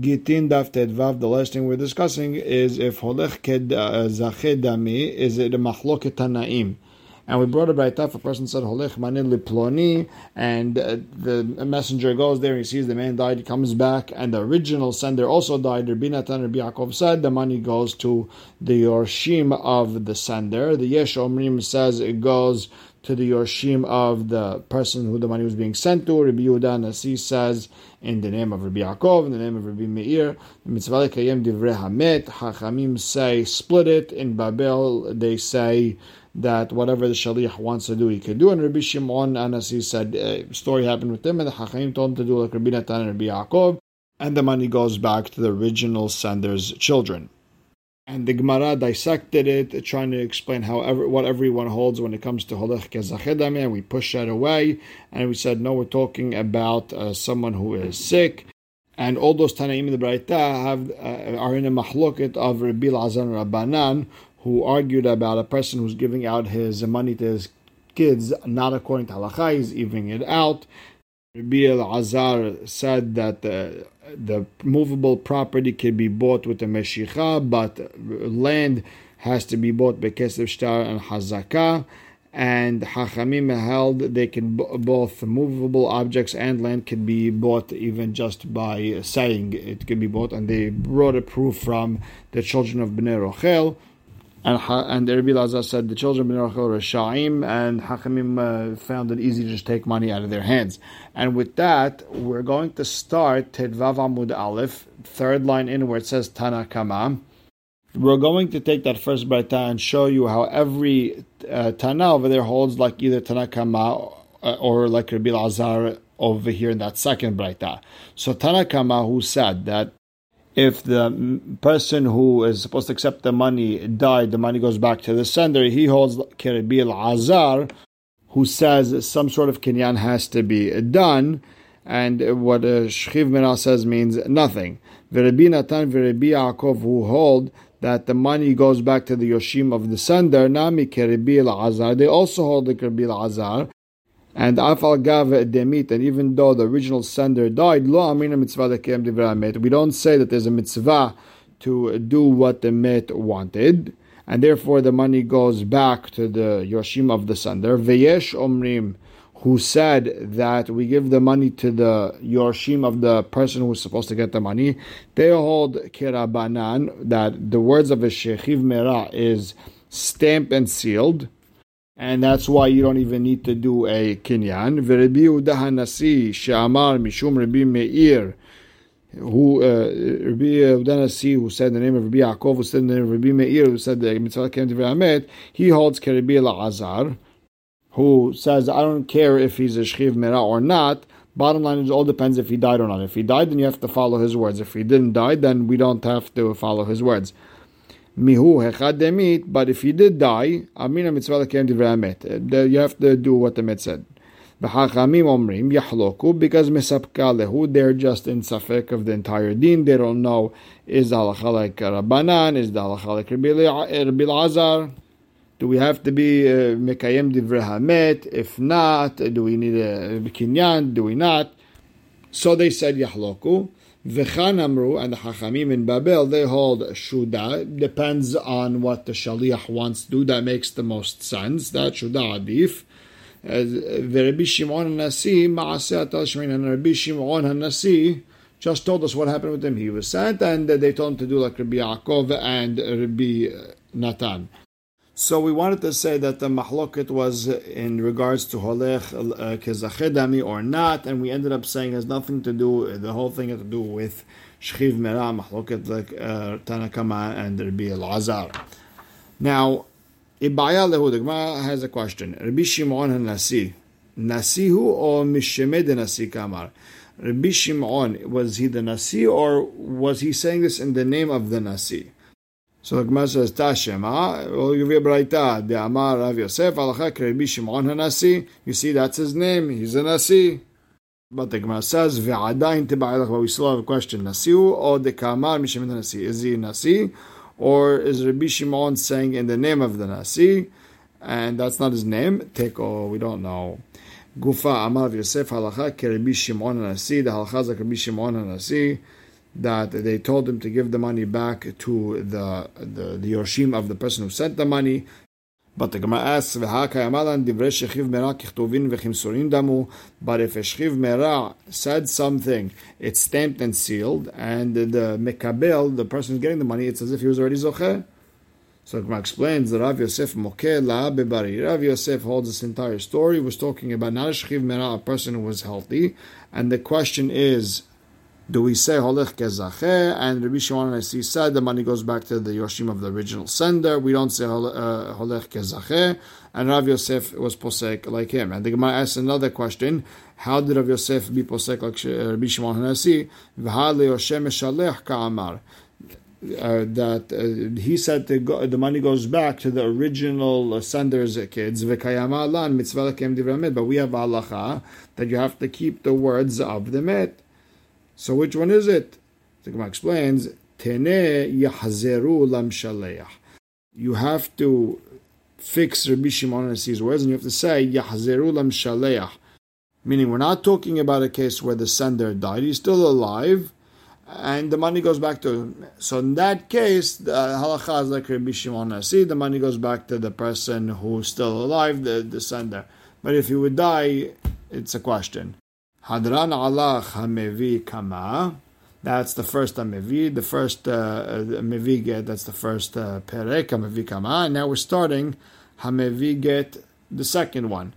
Gittin Daf Vav, the last thing we're discussing is if Holech uh, Zacheh Dami, is it a Mahloket Tanaim? And we brought a Baitaf, a person said Holech Manin Liploni, and uh, the messenger goes there, he sees the man died, he comes back, and the original sender also died. Rabbi Natan Rabbi Yaakov said the money goes to the Yorshim of the sender. The Yesh Omrim says it goes to the Yorshim of the person who the money was being sent to. Rabbi Yehuda Nasi says, in the name of Rabbi Yaakov, in the name of Rabbi Meir, mitzvah kayem divrei hamet. Hachamim say split it. In Babel, they say that whatever the shaliach wants to do, he can do. And Rabbi Shimon Anasi said, a uh, story happened with him, and the Hachamim told him to do like Rabbi Natan and Rabbi Yaakov, and the money goes back to the original sender's children. And the Gemara dissected it, trying to explain how ever, what everyone holds when it comes to Holech Kezachedami, and we push that away. And we said, no, we're talking about uh, someone who is sick. And all those Tanaim in the Braita have, uh, are in a mahloket of Rabbi Lazar Rabbanan, who argued about a person who's giving out his money to his kids, not according to halacha, he's evening it out. Rabbi Azar said that the, the movable property can be bought with a meshicha, but land has to be bought by kesef shtar and hazaka. And Hachamim held they can both movable objects and land can be bought even just by saying it can be bought. And they brought a proof from the children of Bnei Rochel and and Rabbi Lazar said the children of Rachel were Sha'im, and Hachamim uh, found it easy to just take money out of their hands. And with that, we're going to start Tedvav Amud Aleph, third line in where it says Tanakama. We're going to take that first Braita and show you how every uh, Tana over there holds like either Tanakama uh, or like Rabbi Lazar over here in that second Braita. So Tanakama, who said that if the person who is supposed to accept the money died, the money goes back to the sender. He holds Kiribil Azar, who says some sort of Kenyan has to be done, and what a Shchiv Mera says means nothing. Verebi Natan, Verebi Yaakov, who hold that the money goes back to the Yoshim of the sender, Nami Kiribil Azar. They also hold the Kiribil Azar, and afal gav demit, and even though the original sender died, lo amina mitzvah. We don't say that there's a mitzvah to do what the met wanted, and therefore the money goes back to the yoshim of the sender. Veyesh omrim, who said that we give the money to the yoshim of the person who's supposed to get the money. They hold kirabanan that the words of a shechiv merah is stamped and sealed and that's why you don't even need to do a kinyan. Yehuda Hanasi Shamar Mishum Rabbi Meir, who uh, Rabbi Yehuda Hanasi, who said the name of Rabbi Yaakov, who said the name of Rabbi Meir, who said the mitzvah came to Amet, he holds Rabbi Azar, who says I don't care if he's a shchiv mera or not. Bottom line is, all depends if he died or not. If he died, then you have to follow his words. If he didn't die, then we don't have to follow his words mihu hechad demit, but if he did die, amina mitzvah l'kem divrei amet. You have to do what the met said. V'hachamim omrim yahloku, because misapka lehu, they're just in safek of the entire din. They don't know, is the halacha like Rabbanan, is the halacha like Rabbi Lazar? Do we have to be mekayem uh, divrei hamet? If not, do we need a kinyan? Do we not? So they said yahloku. V'chan amru, and the Hachamim in Babel, they hold Shuda. Depends on what the Shaliach wants to do. That makes the most sense. That Shuda Adif. Uh, Rabbi Shimon Nasi, Maaseh Atal and Rabbi Shimon Hanasi just told us what happened with him. He was sent, and uh, they told him to do like Rabbi Yaakov and Rabbi uh, Natan. So we wanted to say that the mahloket was in regards to holech uh, kezachedami or not, and we ended up saying has nothing to do. The whole thing has to do with shchiv mera mahloket like uh, Tanakama and Rabbi Elazar. Now, Ibaya lehu the Gemara has a question. Rabbi Shimon Nasi, Nasihu or Mishemed Nasi Kamar. Rabbi Shimon was he the Nasi or was he saying this in the name of the Nasi? So the Gemara says, Tashema, well, you give Braita, the Amar Rav Yosef, Alacha Rabbi Shimon Hanasi. You see, that's his name. He's a Nasi. But the Gemara says, Ve'adain tiba'ilach, but we still have a question. Nasiu or the Kamar Mishim Nasi? Is he Nasi? Or is Rabbi Shimon saying in the name of the Nasi? And that's not his name. Take Teko, we don't know. Gufa Amar Yosef Halacha Rabbi Shimon Nasi. The Halacha is Rabbi Shimon Nasi. That they told him to give the money back to the the, the Yorshim of the person who sent the money. But the Gemara asks, But if a Shchiv Mera said something, it's stamped and sealed, and the Mekabel, the person getting the money, it's as if he was already Zocher. So Gemara explains that Rav Yosef Mokeh La Bebari. Rav Yosef holds this entire story. He was talking about not a Shchiv Mera, a person who was healthy, and the question is, do we say holech kezacheh? And Rabbi Shimon Nasi said the money goes back to the Yoshim of the original sender. We don't say uh, holech kezacheh. And Rav Yosef was posek like him. And the Gemara asks another question: How did Rav Yosef be posek like uh, Rabbi Shimon Nasi? Ka'amar. Uh, that uh, he said go, the money goes back to the original sender's kids. But we have halacha that you have to keep the words of the mit. So which one is it? The Gemara explains, Tene yahzeru lam shaleach. You have to fix Rabbi Shimon and his words, and you have to say yahzeru lam shaleach. Meaning, we're not talking about a case where the sender died; he's still alive, and the money goes back to him. So in that case, the halacha is like Rabbi Shimon Nasi. The money goes back to the person who's still alive, the, the sender. But if he would die, it's a question. Hadran Alach Hamevi Kama. That's the first Amevi, the first Amevi uh, uh that's the first uh, Perek, hamevi Kama. And now we're starting hameviget the second one.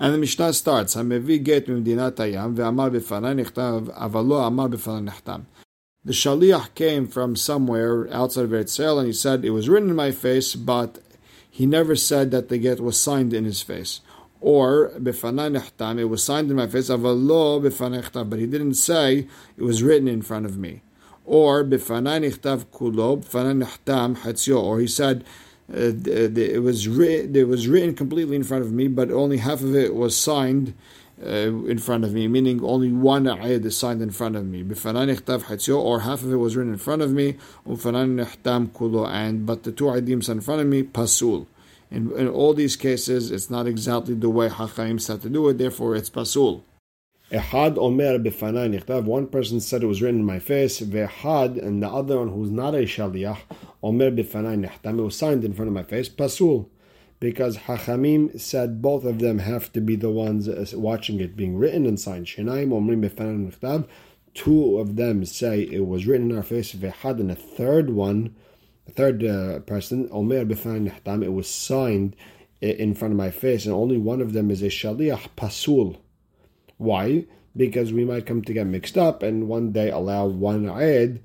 And the Mishnah starts, hameviget get Mimdinat Hayam, Ve'amar b'fanan nechtam, avalo amar b'fanan nechtam. The Shaliach came from somewhere outside of Eretz and he said, it was written in my face, but he never said that the get was signed in his face. Or b'fanai nechtam, it was signed in my face. Avalo b'fanai but he didn't say it was written in front of me. Or b'fanai nechtav kulo b'fanai nechtam hatzio. Or he said uh, it was written, it was written completely in front of me, but only half of it was signed. Uh, in front of me, meaning only one ayat is signed in front of me. Or half of it was written in front of me, and but the two ayidim in front of me, pasul. In, in all these cases, it's not exactly the way Hachaim said to do it, therefore it's pasul. Ehad omer b'fanai One person said it was written in my face. Ve'ehad, and the other one who's not a shaliach, omer b'fanai nichtav. It was signed in front of my face. Pasul, because Hachamim said both of them have to be the ones uh, watching it being written and signed. Shinaim omrim b'fanai. Two of them say it was written in our face. Ve'ehad, and a third one third uh, person, Omer B'fan Nihtam, it was signed in front of my face, and only one of them is a Shaliach Pasul. Why? Because we might come to get mixed up and one day allow one Eid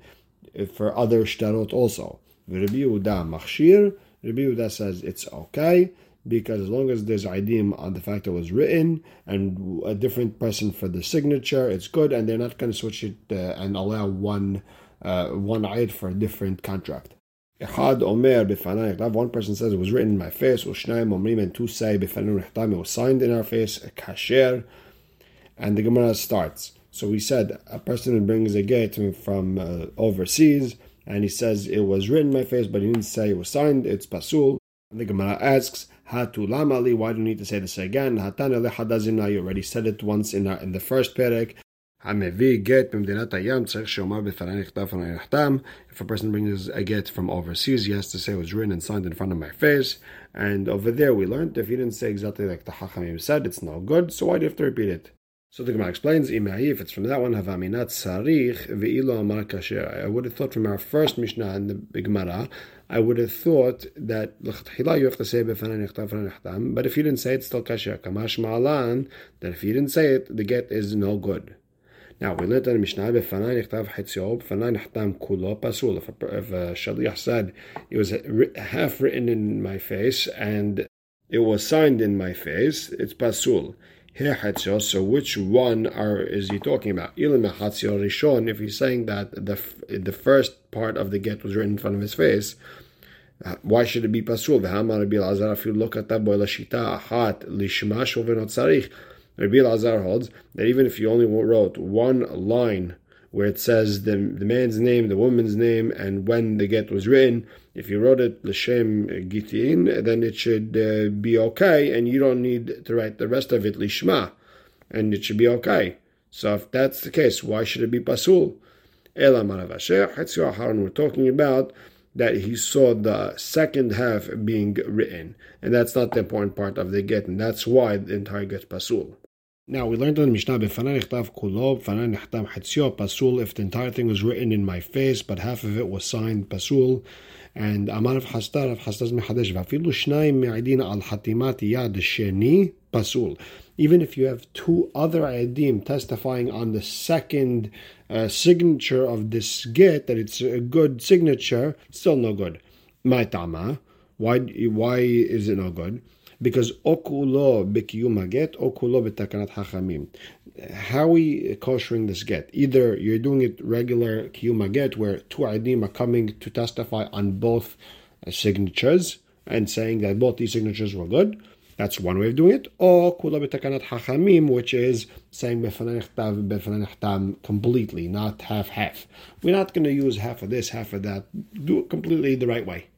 for other shtarot also. Rabbi Yehuda Machshir, Rabbi Yehuda says it's okay because as long as there's idim on the fact that it was written and a different person for the signature, it's good, and they're not going to switch it uh, and allow one uh, one ayat for a different contract. One person says it was written in my face. Ushnaim Omrim and two say. It was signed in our face. A kasher. And the Gemara starts. So we said a person who brings a gate from uh, overseas, and he says it was written in my face, but he didn't say it was signed. It's pasul. And the Gemara asks, Hatu lamali. Why do you need to say this again? Hatana lehadazina. You already said it once in our, in the first perek. המביא גט במדינת הים צריך שאומר בפני נכתב נחתם. If a person brings a get from overseas, he has to say it was written and signed in front of my face. And over there we learned if he didn't say exactly like the Hachamim said, it's no good, so why do you have to repeat it? So the Gemara explains, if it's from that one, havaminat sarich ve'ilo amar kasher. I would have thought from our first Mishnah in the Gemara, I would have thought that you have to say but if you didn't say it, it's still kasher. Kamash ma'alan, that if you didn't say it, the get is no good. Now we learned that Mishnah b'fanai nechtav hetziol b'fanai kulo pasul. If a, if a shaliach said it was half written in my face and it was signed in my face, it's pasul. So which one are is he talking about? rishon. If he's saying that the the first part of the get was written in front of his face, uh, why should it be pasul? If you look at that boy lishma shuvin Rabbi Lazar holds that even if you only wrote one line where it says the, the man's name, the woman's name, and when the get was written, if you wrote it l'shem gitin, then it should uh, be okay, and you don't need to write the rest of it lishma, and it should be okay. So if that's the case, why should it be pasul? We're talking about that he saw the second half being written. And that's not the important part of the get, and that's why the entire get pasul. Now we learned in the Mishnah Nichtav Kulo, B'fanai Nichtam Chetzio Pasul, if the entire thing was written in my face, but half of it was signed Pasul, and Amar of Hastar of Vafilu Shnayim Me'adin al Hatimat Yad Sheni Pasul. Even if you have two other Adim testifying on the second uh, signature of this get, that it's a good signature, still no good. Ma'itama. Why, why is it no good? Because okulo b'kiyum get, okulo b'takanat hachamim. How we koshering this get? Either you're doing it regular kiyum get, where two adim are coming to testify on both uh, signatures and saying that both these signatures were good, that's one way of doing it. Or kula b'takanat hachamim, which is saying befanei completely, not half half. We're not going to use half of this, half of that. Do it completely the right way.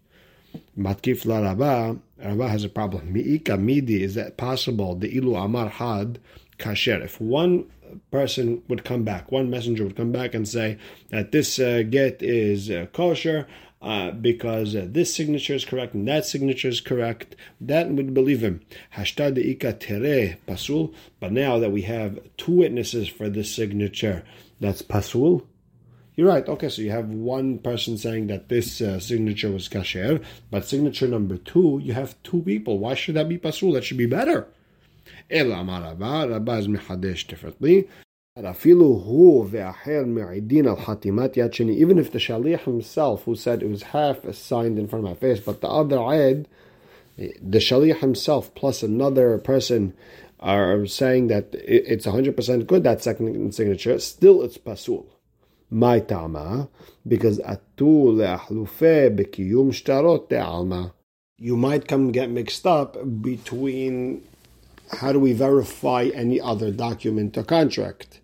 Matkif la Rabba, Rabba has a problem. Mi'ika midi, is that possible? The ilu amar had kasher. If one person would come back, one messenger would come back and say that this uh, get is uh, kosher, uh, because uh, this signature is correct and that signature is correct, that would believe him. Hashtag ika tere pasul. But now that we have two witnesses for this signature, that's pasul. You're right. Okay, so you have one person saying that this uh, signature was kasher, but signature number two, you have two people. Why should that be pasul? That should be better. Differently. Even if the Shaliach himself, who said it was half signed in front of my face, but the other Ed, the Shaliach himself plus another person are saying that it's 100% good, that second signature, still it's pasul. My tama, because atu le'ahlufe bekiyum shtarot te'alma. You might come get mixed up between how do we verify any other document or contract.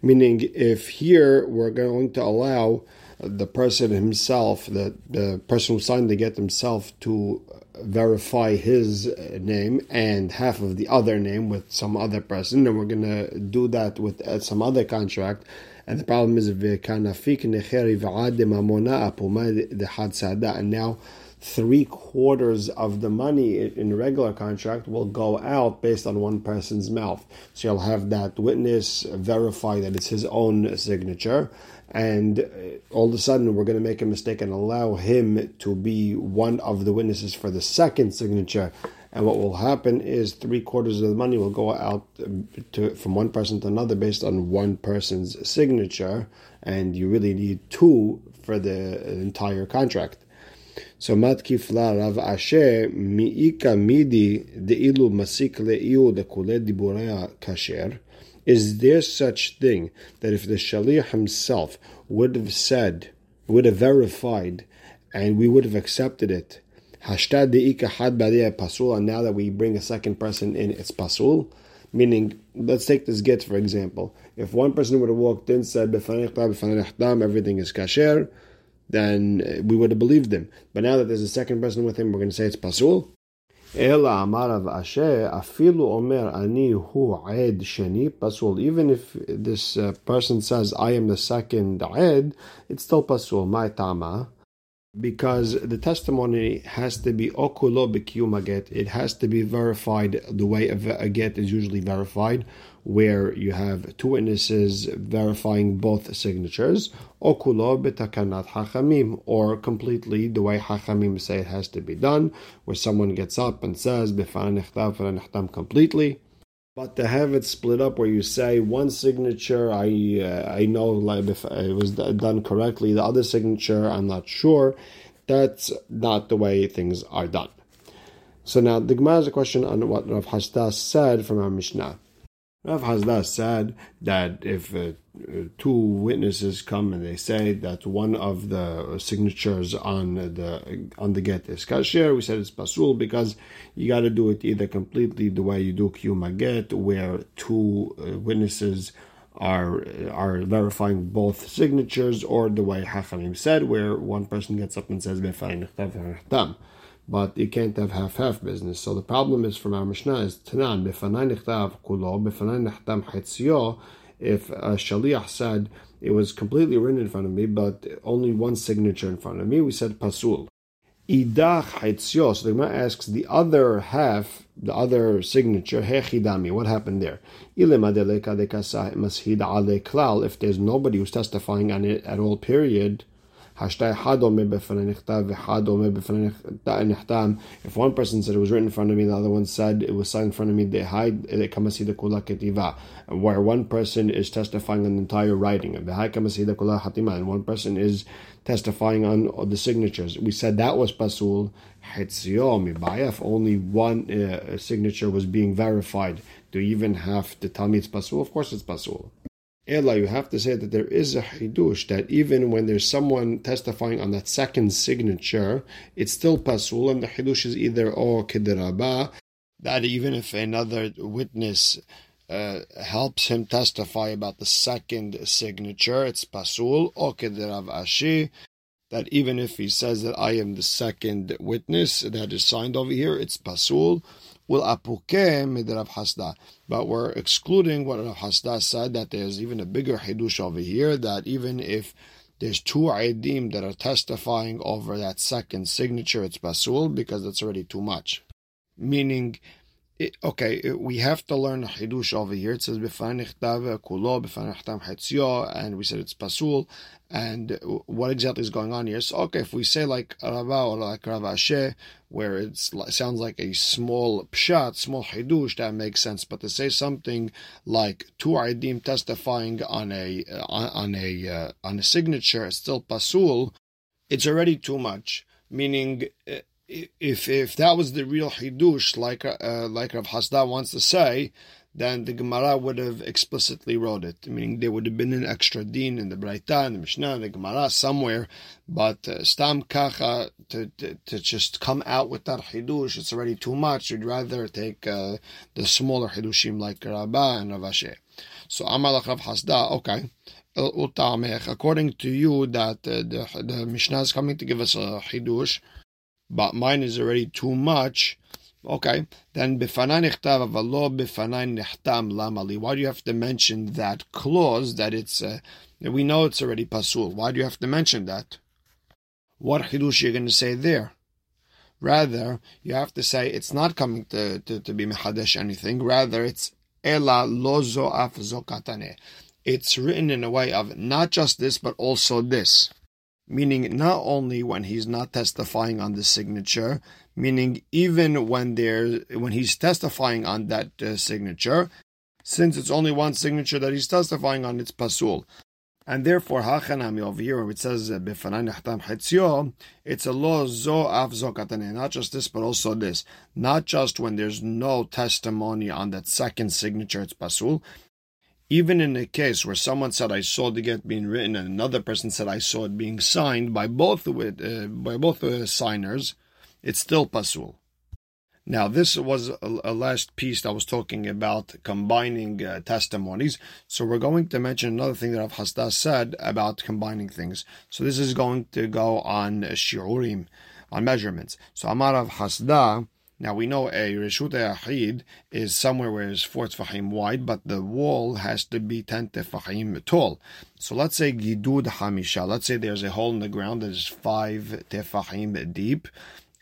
Meaning, if here we're going to allow the person himself, the, the person who signed the get himself, to verify his name and half of the other name with some other person, and we're going to do that with uh, some other contract. And the problem is, the Had Sada, and now three quarters of the money in a regular contract will go out based on one person's mouth. So you'll have that witness verify that it's his own signature, and uh, all of a sudden we're going to make a mistake and allow him to be one of the witnesses for the second signature. And what will happen is three quarters of the money will go out to, from one person to another based on one person's signature, and you really need two for the entire contract. So matkif la Rav Ashi mi'ika midi de'ilu masik le'iu lekule diburea kasher. Is there such thing that if the Shaliach himself would have said, would have verified, and we would have accepted it, hashtad de'ika had pasul, and now that we bring a second person in, it's pasul? Meaning, let's take this get for example. If one person would have walked in, said, everything is kasher, then we would have believed him. But now that there's a second person with him, we're going to say it's pasul. Ela amarav ashe afilu omer ani hu ed sheni pasul. Even if this uh, person says I am the second ed, it's still pasul. Tama because the testimony has to be okulo get. It has to be verified the way a uh, get is usually verified, where you have two witnesses verifying both signatures, okulo hachamim, or completely the way hachamim say it has to be done, where someone gets up and says completely. But to have it split up where you say one signature, I uh, I know like if it was done correctly, the other signature I'm not sure. That's not the way things are done. So now the Gemara has a question on what Rav Hasda's said from our Mishnah. Rav Hasdas said that if uh, two witnesses come and they say that one of the signatures on the on the get is kasher, we said it's pasul because you got to do it either completely the way you do kiyuma get, where two uh, witnesses are are verifying both signatures, or the way Hachamim said, where one person gets up and says but you can't have half-half business. So the problem is from our Mishnah is Tanan, kulo, if a Shaliach said it was completely written in front of me, but only one signature in front of me. We said pasul. Idach haitzio. So the Gemara asks the other half, the other signature, hechidami. What happened there? If there's nobody who's testifying on it at all, period. If one person said it was written in front of me, the other one said it was signed in front of me, The high, the kamasida kula ketiva, where one person is testifying on the entire writing, and one person is testifying on the signatures. We said that was pasul. If only one uh, signature was being verified, do you even have to tell me it's pasul? Of course it's pasul. Ella, you have to say that there is a hidush that even when there's someone testifying on that second signature, it's still pasul, and the hidush is either o kidraba, that even if another witness uh, helps him testify about the second signature, it's pasul, or kidrav ashi, that even if he says that I am the second witness that is signed over here, it's pasul, will apuke midrav hasda. But we're excluding what Rav Hasda said that there's even a bigger hidush over here that even if there's two aidim that are testifying over that second signature, it's pasul because that's already too much. Meaning, it, okay, we have to learn hidush over here. It says b'fan kulo b'fan and we said it's pasul. And what exactly is going on here? So, okay, if we say like Rava or like Rav Ashi, where it sounds like a small pshat, small hidush, that makes sense. But to say something like two aidim testifying on a on a uh, on a signature, still pasul. It's already too much. Meaning, uh, if if that was the real hidush, like uh, like Rav Hasda wants to say, then the Gemara would have explicitly wrote it, meaning there would have been an extra din in the Braita, in the Mishnah, in the Gemara, somewhere. But uh, stam kacha to, to, to just come out with that hidush, it's already too much. You'd rather take uh, the smaller hidushim like Rabbah and Rav Ashi. So Amalach Rav Hasda, okay. According to you, that uh, the, the Mishnah is coming to give us a hidush, but mine is already too much. Okay, then b'fanai nichtav avalo b'fanai nechtam lamali. Why do you have to mention that clause that it's? Uh, we know it's already pasul. Why do you have to mention that? What chidush you're going to say there? Rather, you have to say it's not coming to, to, to be mehadesh anything. Rather, it's ela lozo af zokatane. It's written in a way of not just this, but also this meaning not only when he's not testifying on the signature, meaning even when there when he's testifying on that uh, signature, since it's only one signature that he's testifying on, it's pasul. And therefore, hachanami over here, when it says uh, it's a law zo av zokatane. Not just this, but also this. Not just when there's no testimony on that second signature, it's pasul. Even in a case where someone said I saw the get being written, and another person said I saw it being signed by both uh, by both uh, signers, it's still pasul. Now, this was a, a, last piece that was talking about combining uh, testimonies. So we're going to mention another thing that Rav Hasda said about combining things. So this is going to go on shiurim, on measurements. So Amar Rav Hasda, now we know a Reshut Yahid is somewhere where it's four tefachim wide, but the wall has to be ten tefachim tall. So let's say Gidud Hamisha. Let's say there's a hole in the ground that is five tefachim deep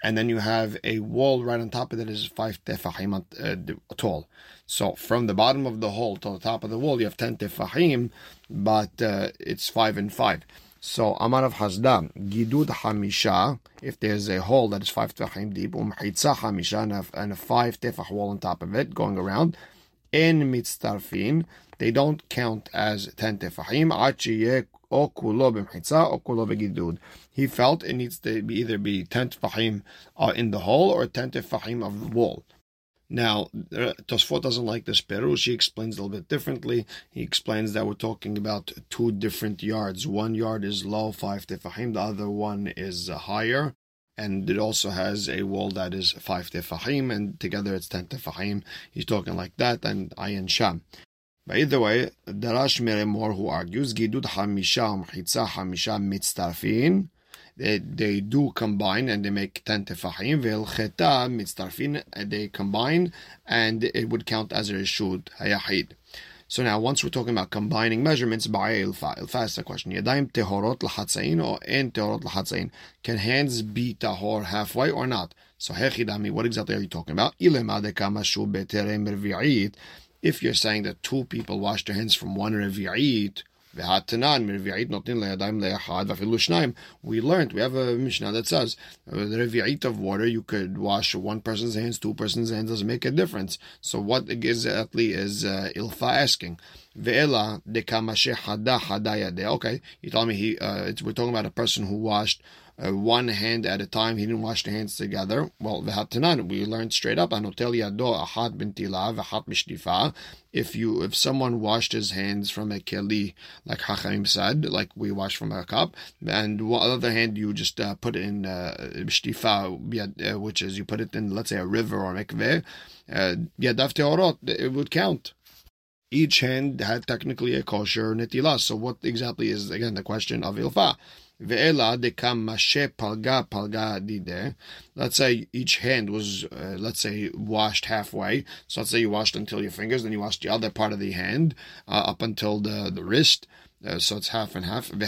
and then you have a wall right on top of that is five tefahim uh, tall. So from the bottom of the hole to the top of the wall, you have ten tefahim, but uh, it's five and five. So Amar of Hasda, Gidud Hamisha, if there's a hole that is five tefahim deep, Umhitza Hamisha, and a, five tefah wall on top of it going around, in mitztarfin, they don't count as ten tefahim, or kulo b'mchitza or kulo b'gidud. He felt it needs to be either be ten tefahim uh, in the hole or ten tefahim of the wall. Now, uh, Tosfot doesn't like this perush. He explains a little bit differently. He explains that we're talking about two different yards. One yard is low, five tefahim. The other one is uh, higher. And it also has a wall that is five tefahim, and together it's ten tefahim. He's talking like that, and ayin sham. By the way, Darash Mereimar who argues Gidud Hamisha Mchitza Hamisha Mitztarfin. They, they do combine and they make 10 tefahim. Ve'el mitztarfin, uh, they combine and it would count as a reshut hayahid. So now, once we're talking about combining measurements, ilfa, ilfa is the question: Yadayim tehorot lahatzain or en tehorot lahatzain? Can hands be tahor halfway or not? So hechidami, what exactly are you talking about? If you're saying that two people wash their hands from one revi'it, we learned, we have a Mishnah that says revi'it of water, you could wash one person's hands, two person's hands, doesn't make a difference. So what exactly is uh, Ilfa asking? Ve'ela hada hada Okay, you tell me he, uh, we're talking about a person who washed uh, one hand at a time. He didn't wash the hands together. Well, v'hatanan, we learned straight up, anotel yado ahat bintila v'hat. If you, if someone washed his hands from a keli, like Hachamim said, like we wash from a cup, and the other hand you just uh, put it in mishtifa, uh, which is you put it in, let's say, a river or mikveh, uh, it would count each hand had technically a kosher netilah. So what exactly is again the question of ilfa? Ve'ela dekam mashe palga palga dide. Let's say each hand was, uh, let's say, washed halfway. So let's say you washed until your fingers, then you washed the other part of the hand uh, up until the, the wrist. Uh, so it's half and half. They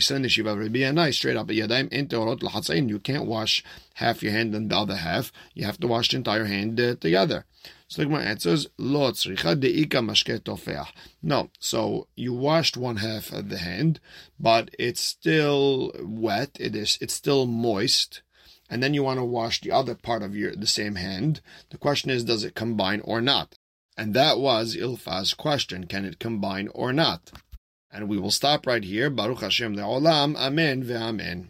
said Shiva straight up. You can't wash half your hand and the other half. You have to wash the entire hand uh, together. So the Gemara answers, Lo deika mashke No, so you washed one half of the hand, but it's still wet. It is. It's still moist, and then you want to wash the other part of your the same hand. The question is, does it combine or not? And that was Ilfa's question: Can it combine or not? And we will stop right here. Baruch Hashem le'olam. Amen ve'amen.